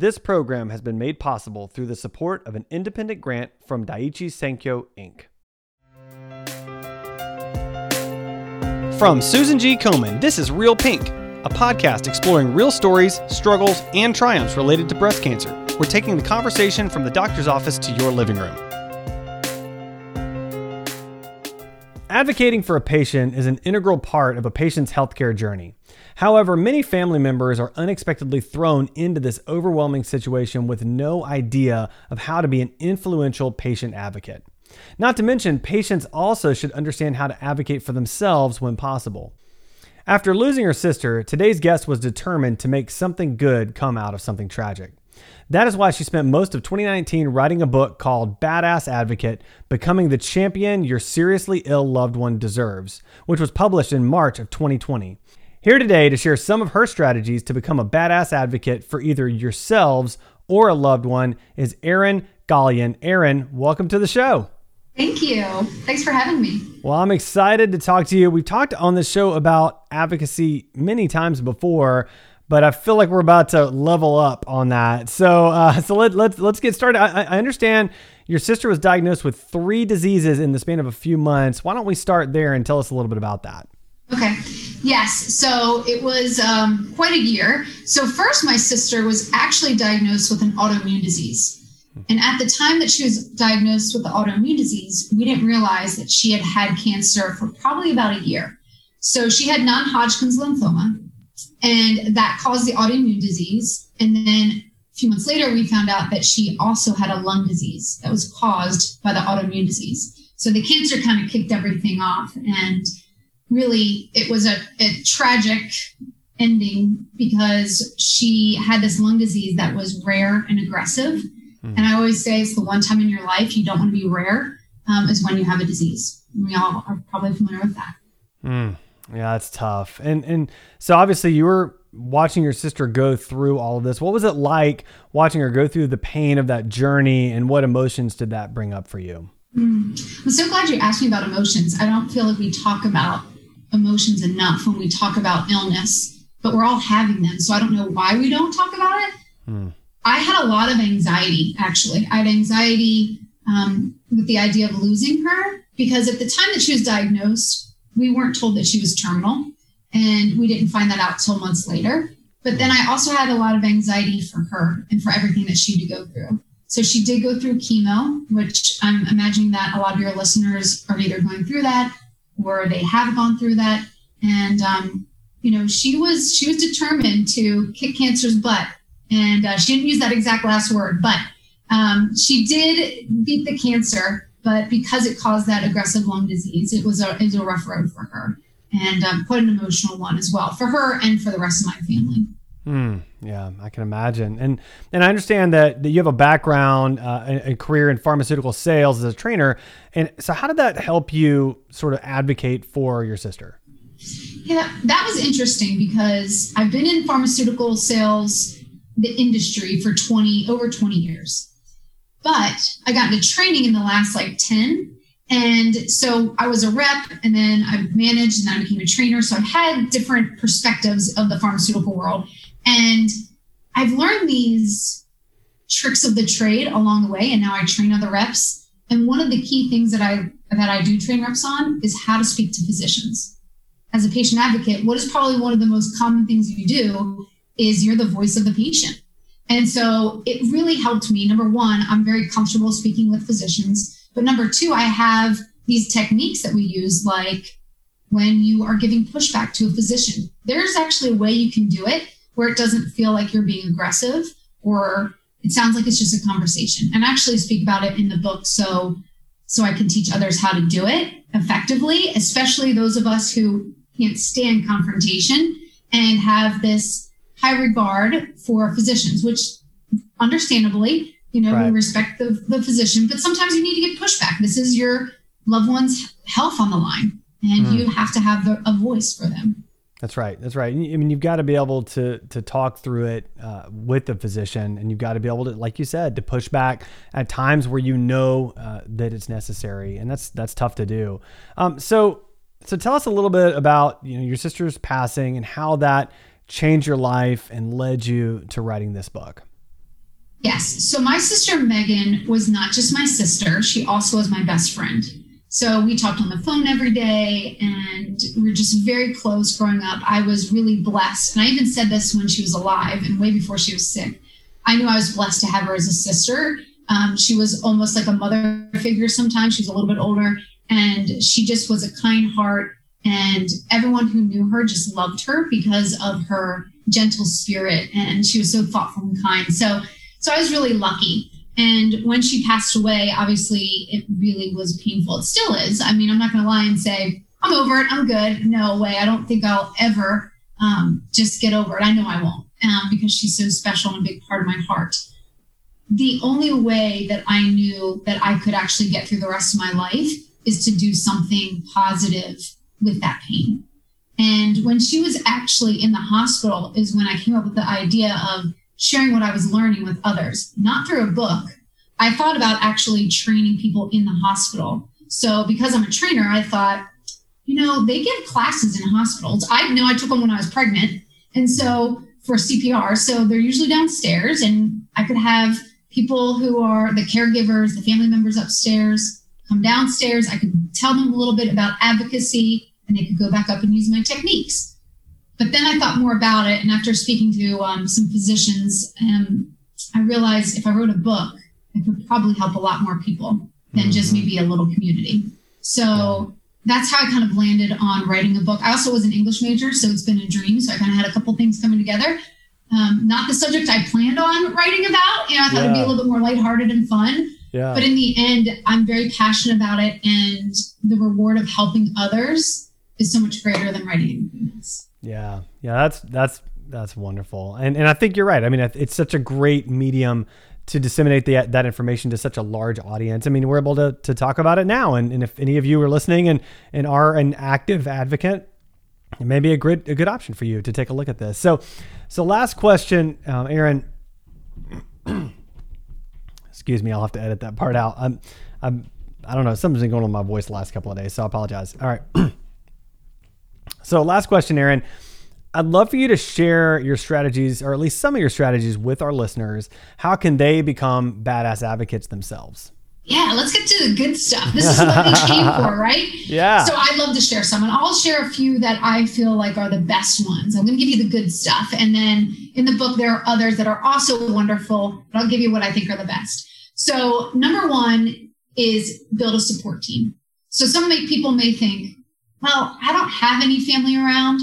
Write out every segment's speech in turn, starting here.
This program has been made possible through the support of an independent grant from Daiichi Sankyo Inc. From Susan G. Komen, this is Real Pink, a podcast exploring real stories, struggles, and triumphs related to breast cancer. We're taking the conversation from the doctor's office to your living room. Advocating for a patient is an integral part of a patient's healthcare journey. However, many family members are unexpectedly thrown into this overwhelming situation with no idea of how to be an influential patient advocate. Not to mention, patients also should understand how to advocate for themselves when possible. After losing her sister, today's guest was determined to make something good come out of something tragic. That is why she spent most of 2019 writing a book called Badass Advocate Becoming the Champion Your Seriously Ill Loved One Deserves, which was published in March of 2020. Here today to share some of her strategies to become a badass advocate for either yourselves or a loved one is Erin Gallion. Erin, welcome to the show. Thank you. Thanks for having me. Well, I'm excited to talk to you. We've talked on the show about advocacy many times before, but I feel like we're about to level up on that. So, uh, so let, let's let's get started. I, I understand your sister was diagnosed with three diseases in the span of a few months. Why don't we start there and tell us a little bit about that? Okay. Yes. So it was um, quite a year. So, first, my sister was actually diagnosed with an autoimmune disease. And at the time that she was diagnosed with the autoimmune disease, we didn't realize that she had had cancer for probably about a year. So, she had non Hodgkin's lymphoma, and that caused the autoimmune disease. And then a few months later, we found out that she also had a lung disease that was caused by the autoimmune disease. So, the cancer kind of kicked everything off. And really it was a, a tragic ending because she had this lung disease that was rare and aggressive. Mm. And I always say it's the one time in your life you don't want to be rare um, is when you have a disease. We all are probably familiar with that. Mm. Yeah, that's tough. And and so obviously you were watching your sister go through all of this. What was it like watching her go through the pain of that journey, and what emotions did that bring up for you? Mm. I'm so glad you asked me about emotions. I don't feel like we talk about emotions enough when we talk about illness, but we're all having them. So I don't know why we don't talk about it. Hmm. I had a lot of anxiety, actually. I had anxiety um, with the idea of losing her because at the time that she was diagnosed, we weren't told that she was terminal. And we didn't find that out till months later. But then I also had a lot of anxiety for her and for everything that she had to go through. So she did go through chemo, which I'm imagining that a lot of your listeners are either going through that or they have gone through that. And um, you know, she was she was determined to kick cancer's butt, and uh, she didn't use that exact last word, but um, she did beat the cancer. But because it caused that aggressive lung disease, it was a it was a rough road for her, and um, quite an emotional one as well for her and for the rest of my family. Hmm. yeah, I can imagine, and and I understand that, that you have a background, uh, a, a, career in pharmaceutical sales as a trainer, and so how did that help you sort of advocate for your sister? Yeah, that was interesting because I've been in pharmaceutical sales, the industry for twenty over twenty years, but I got into training in the last like ten, and so I was a rep, and then I managed, and then I became a trainer. So I've had different perspectives of the pharmaceutical world and I've learned these tricks of the trade along the way, and now I train other reps. And one of the key things that I that I do train reps on is how to speak to physicians. As a patient advocate, what is probably one of the most common things you do is you're the voice of the patient. And so it really helped me. Number one, I'm very comfortable speaking with physicians. But number two, I have these techniques that we use, like when you are giving pushback to a physician. There's actually a way you can do it where it doesn't feel like you're being aggressive or it sounds like it's just a conversation and I actually speak about it in the book so so I can teach others how to do it effectively, especially those of us who can't stand confrontation and have this high regard for physicians, which understandably, you know, right. we respect the, the physician, but sometimes you need to get pushback. This is your loved one's health on the line, and mm. you have to have the, a voice for them. That's right. That's right. I mean, you've got to be able to to talk through it uh, with the physician, and you've got to be able to, like you said, to push back at times where you know uh, that it's necessary, and that's that's tough to do. Um, so, so tell us a little bit about you know your sister's passing and how that changed your life and led you to writing this book. Yes. So my sister Megan was not just my sister, she also was my best friend. So we talked on the phone every day and we were just very close growing up. I was really blessed. And I even said this when she was alive and way before she was sick. I knew I was blessed to have her as a sister. Um, she was almost like a mother figure sometimes. She was a little bit older and she just was a kind heart. And everyone who knew her just loved her because of her gentle spirit. And she was so thoughtful and kind. So, so I was really lucky. And when she passed away, obviously it really was painful. It still is. I mean, I'm not going to lie and say, I'm over it. I'm good. No way. I don't think I'll ever um, just get over it. I know I won't um, because she's so special and a big part of my heart. The only way that I knew that I could actually get through the rest of my life is to do something positive with that pain. And when she was actually in the hospital, is when I came up with the idea of sharing what I was learning with others, not through a book. I thought about actually training people in the hospital. So because I'm a trainer, I thought, you know, they give classes in hospitals. I know I took them when I was pregnant. And so for CPR, so they're usually downstairs and I could have people who are the caregivers, the family members upstairs come downstairs. I could tell them a little bit about advocacy and they could go back up and use my techniques. But then I thought more about it, and after speaking to um, some physicians, um, I realized if I wrote a book, it could probably help a lot more people than mm-hmm. just maybe a little community. So that's how I kind of landed on writing a book. I also was an English major, so it's been a dream. So I kind of had a couple things coming together. Um, not the subject I planned on writing about. You know, I thought yeah. it'd be a little bit more lighthearted and fun. Yeah. But in the end, I'm very passionate about it, and the reward of helping others is so much greater than writing. Yeah, yeah, that's that's that's wonderful, and and I think you're right. I mean, it's such a great medium to disseminate the, that information to such a large audience. I mean, we're able to to talk about it now, and, and if any of you are listening and and are an active advocate, it may be a good a good option for you to take a look at this. So, so last question, um, Erin. excuse me, I'll have to edit that part out. I'm I'm I don't know, something's been going on with my voice the last couple of days, so I apologize. All right. So, last question, Erin. I'd love for you to share your strategies, or at least some of your strategies, with our listeners. How can they become badass advocates themselves? Yeah, let's get to the good stuff. This is what we came for, right? Yeah. So I'd love to share some, and I'll share a few that I feel like are the best ones. I'm going to give you the good stuff, and then in the book there are others that are also wonderful, but I'll give you what I think are the best. So number one is build a support team. So some people may think, well, I don't have any family around.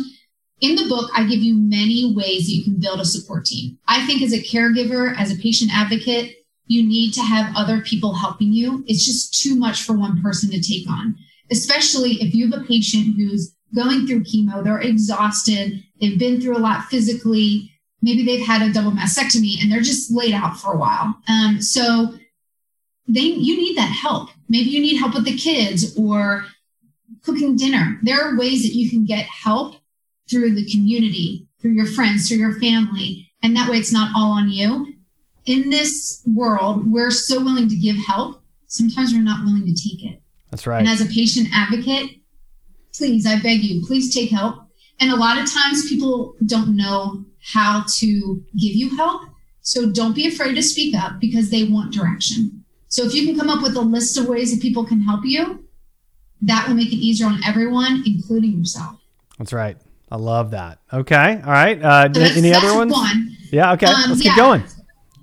In the book, I give you many ways you can build a support team. I think as a caregiver, as a patient advocate, you need to have other people helping you. It's just too much for one person to take on, especially if you have a patient who's going through chemo, they're exhausted, they've been through a lot physically, maybe they've had a double mastectomy and they're just laid out for a while. Um, so they you need that help. Maybe you need help with the kids or cooking dinner. There are ways that you can get help through the community, through your friends, through your family. And that way it's not all on you. In this world, we're so willing to give help. Sometimes we're not willing to take it. That's right. And as a patient advocate, please, I beg you, please take help. And a lot of times people don't know how to give you help. So don't be afraid to speak up because they want direction. So if you can come up with a list of ways that people can help you, that will make it easier on everyone, including yourself. That's right. I love that. Okay. All right. Uh, so any other ones? One. Yeah. Okay. Um, Let's yeah. keep going.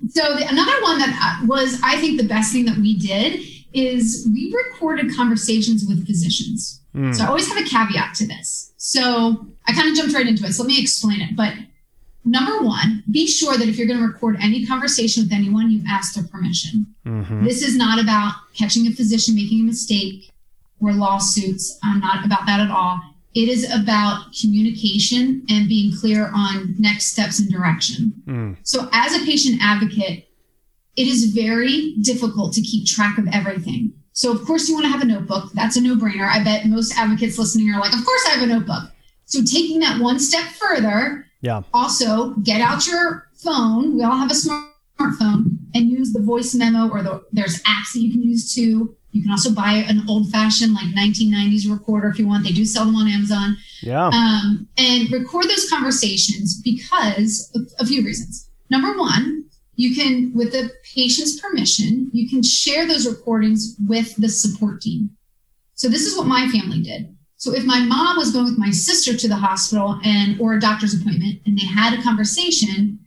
So the, another one that uh, was, I think, the best thing that we did is we recorded conversations with physicians. Mm. So I always have a caveat to this. So I kind of jumped right into it. So let me explain it. But number one, be sure that if you're going to record any conversation with anyone, you ask their permission. Mm-hmm. This is not about catching a physician making a mistake or lawsuits. I'm not about that at all. It is about communication and being clear on next steps and direction. Mm. So, as a patient advocate, it is very difficult to keep track of everything. So, of course, you want to have a notebook. That's a no brainer. I bet most advocates listening are like, of course, I have a notebook. So, taking that one step further, yeah. Also, get out your phone. We all have a smartphone and use the voice memo or the there's apps that you can use too you can also buy an old fashioned like 1990s recorder if you want. They do sell them on Amazon. Yeah. Um, and record those conversations because of a few reasons. Number one, you can, with the patient's permission, you can share those recordings with the support team. So this is what my family did. So if my mom was going with my sister to the hospital and or a doctor's appointment and they had a conversation,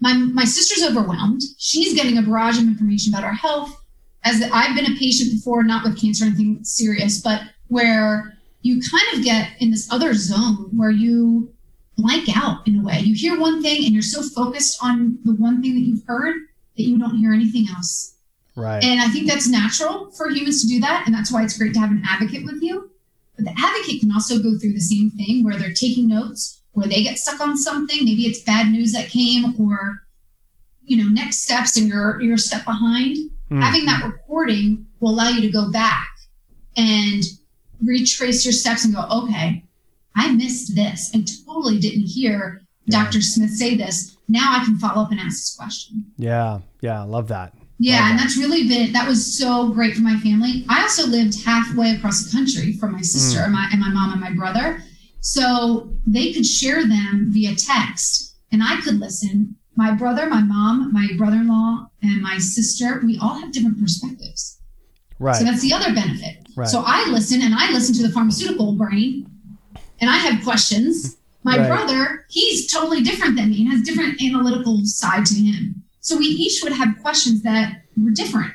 my my sister's overwhelmed. She's getting a barrage of information about our health. As I've been a patient before, not with cancer or anything serious, but where you kind of get in this other zone where you blank out in a way. You hear one thing and you're so focused on the one thing that you've heard that you don't hear anything else. Right. And I think that's natural for humans to do that. And that's why it's great to have an advocate with you. But the advocate can also go through the same thing where they're taking notes, or they get stuck on something. Maybe it's bad news that came, or you know, next steps and you're you're a step behind. Mm. Having that recording will allow you to go back and retrace your steps and go, okay, I missed this and totally didn't hear yeah. Dr. Smith say this. Now I can follow up and ask this question. Yeah, yeah, love that. Yeah, love and that. that's really been that was so great for my family. I also lived halfway across the country from my sister mm. and, my, and my mom and my brother. So they could share them via text and I could listen. My brother, my mom, my brother in law, and my sister, we all have different perspectives. Right. So that's the other benefit. Right. So I listen and I listen to the pharmaceutical brain and I have questions. My right. brother, he's totally different than me and has different analytical side to him. So we each would have questions that were different.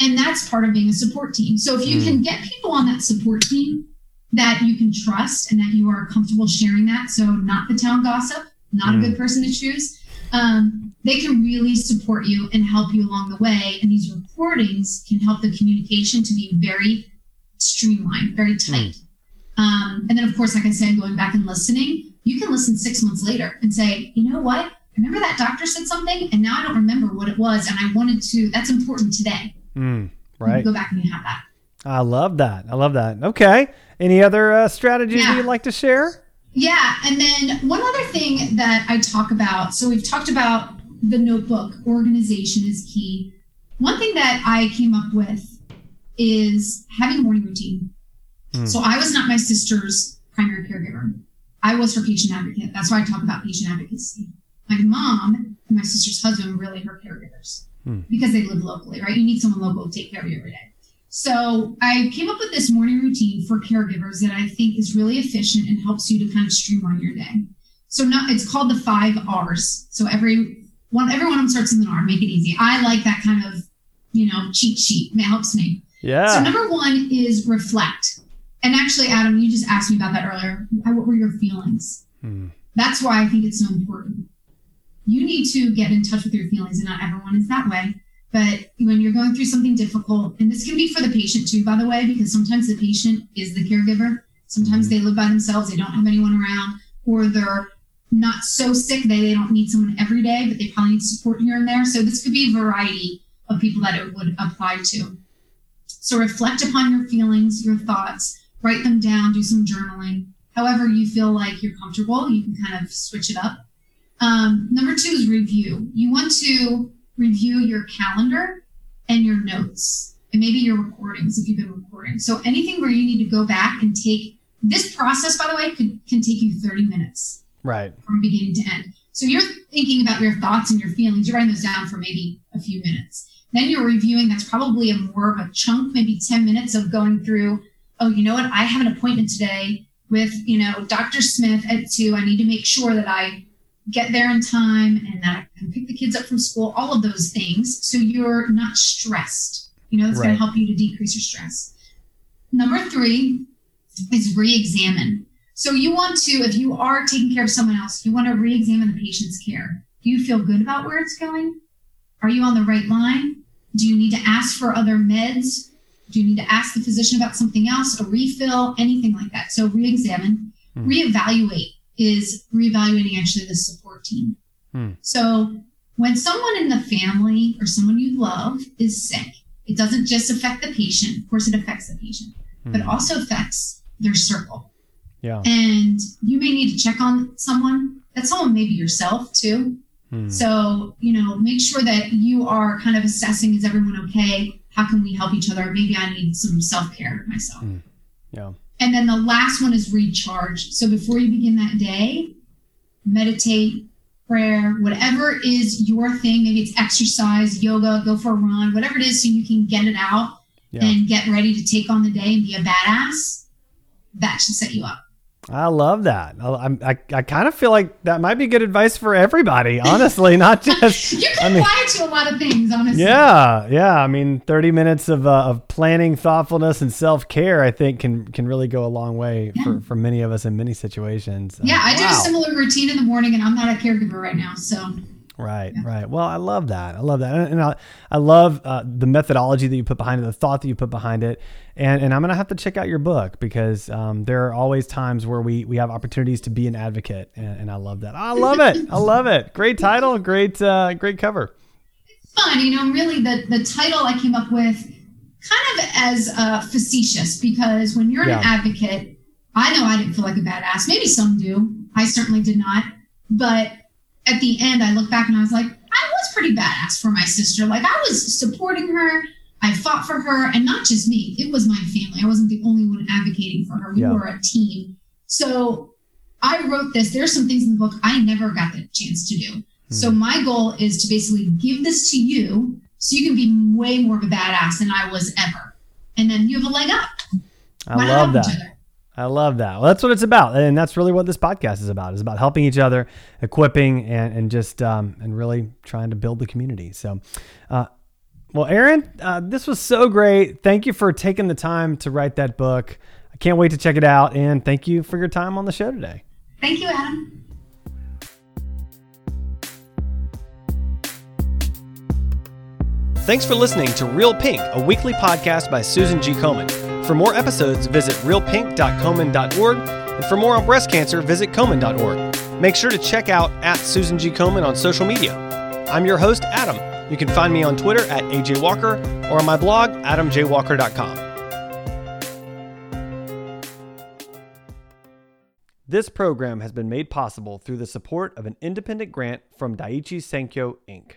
And that's part of being a support team. So if you mm. can get people on that support team that you can trust and that you are comfortable sharing that, so not the town gossip, not mm. a good person to choose, um, they can really support you and help you along the way. And these recordings can help the communication to be very streamlined, very tight. Mm. Um, and then, of course, like I said, going back and listening, you can listen six months later and say, you know what? Remember that doctor said something, and now I don't remember what it was, and I wanted to. That's important today. Mm, right. go back and you have that. I love that. I love that. Okay. Any other uh, strategies yeah. you'd like to share? Yeah. And then one other thing that I talk about. So we've talked about the notebook organization is key. One thing that I came up with is having a morning routine. Mm. So I was not my sister's primary caregiver. I was her patient advocate. That's why I talk about patient advocacy. My mom and my sister's husband were really her caregivers mm. because they live locally, right? You need someone local to take care of you every day. So I came up with this morning routine for caregivers that I think is really efficient and helps you to kind of streamline your day. So not it's called the five R's. So every one every one of them starts with an R. Make it easy. I like that kind of you know cheat sheet. It helps me. Yeah. So number one is reflect. And actually, Adam, you just asked me about that earlier. What were your feelings? Hmm. That's why I think it's so important. You need to get in touch with your feelings, and not everyone is that way. But when you're going through something difficult, and this can be for the patient too, by the way, because sometimes the patient is the caregiver. Sometimes mm-hmm. they live by themselves, they don't have anyone around, or they're not so sick that they don't need someone every day, but they probably need support here and there. So this could be a variety of people that it would apply to. So reflect upon your feelings, your thoughts, write them down, do some journaling. However, you feel like you're comfortable, you can kind of switch it up. Um, number two is review. You want to review your calendar and your notes, and maybe your recordings if you've been recording. So anything where you need to go back and take this process, by the way, can, can take you 30 minutes. Right. From beginning to end. So you're thinking about your thoughts and your feelings. You're writing those down for maybe a few minutes. Then you're reviewing. That's probably a more of a chunk, maybe 10 minutes of going through oh, you know what? I have an appointment today with, you know, Dr. Smith at two. I need to make sure that I get there in time and that I can pick the kids up from school, all of those things. So you're not stressed. You know, that's right. going to help you to decrease your stress. Number three is re examine. So you want to, if you are taking care of someone else, you want to re examine the patient's care. Do you feel good about where it's going? Are you on the right line? Do you need to ask for other meds? Do you need to ask the physician about something else, a refill, anything like that? So re-examine, hmm. reevaluate is reevaluating actually the support team. Hmm. So when someone in the family or someone you love is sick, it doesn't just affect the patient. Of course, it affects the patient, hmm. but also affects their circle. Yeah. And you may need to check on someone. That someone may be yourself too. Hmm. So, you know, make sure that you are kind of assessing is everyone okay? how can we help each other? Maybe I need some self care myself. Mm. Yeah. And then the last one is recharge. So before you begin that day, meditate prayer, whatever is your thing. Maybe it's exercise, yoga, go for a run, whatever it is, so you can get it out yeah. and get ready to take on the day and be a badass. That should set you up. I love that. I, I, I kind of feel like that might be good advice for everybody, honestly, not just. you can I mean, apply it to a lot of things, honestly. Yeah, yeah. I mean, thirty minutes of uh, of planning, thoughtfulness, and self care, I think, can can really go a long way yeah. for, for many of us in many situations. Yeah, I do wow. a similar routine in the morning, and I'm not a caregiver right now, so Right, yeah. right. Well, I love that. I love that, and I, I love uh, the methodology that you put behind it, the thought that you put behind it, and and I'm gonna have to check out your book because um, there are always times where we we have opportunities to be an advocate, and, and I love that. I love it. I love it. Great title, great uh, great cover. It's fun, you know. Really, the the title I came up with kind of as uh, facetious because when you're an advocate, I know I didn't feel like a badass. Maybe some do. I certainly did not, but at the end, I look back and I was like, I was pretty badass for my sister. Like I was supporting her. I fought for her, and not just me. It was my family. I wasn't the only one advocating for her. We yeah. were a team. So I wrote this. There are some things in the book I never got the chance to do. Hmm. So my goal is to basically give this to you so you can be way more of a badass than I was ever. And then you have a leg up. I Why love that. I love that. Well, that's what it's about, and that's really what this podcast is about. It's about helping each other, equipping, and and just um, and really trying to build the community. So, uh, well, Erin, uh, this was so great. Thank you for taking the time to write that book. I can't wait to check it out, and thank you for your time on the show today. Thank you, Adam. Thanks for listening to Real Pink, a weekly podcast by Susan G. Komen. For more episodes, visit realpink.komen.org, and for more on breast cancer, visit komen.org. Make sure to check out at Susan G. Komen on social media. I'm your host, Adam. You can find me on Twitter at AJWalker or on my blog, adamjwalker.com. This program has been made possible through the support of an independent grant from Daiichi Sankyo, Inc.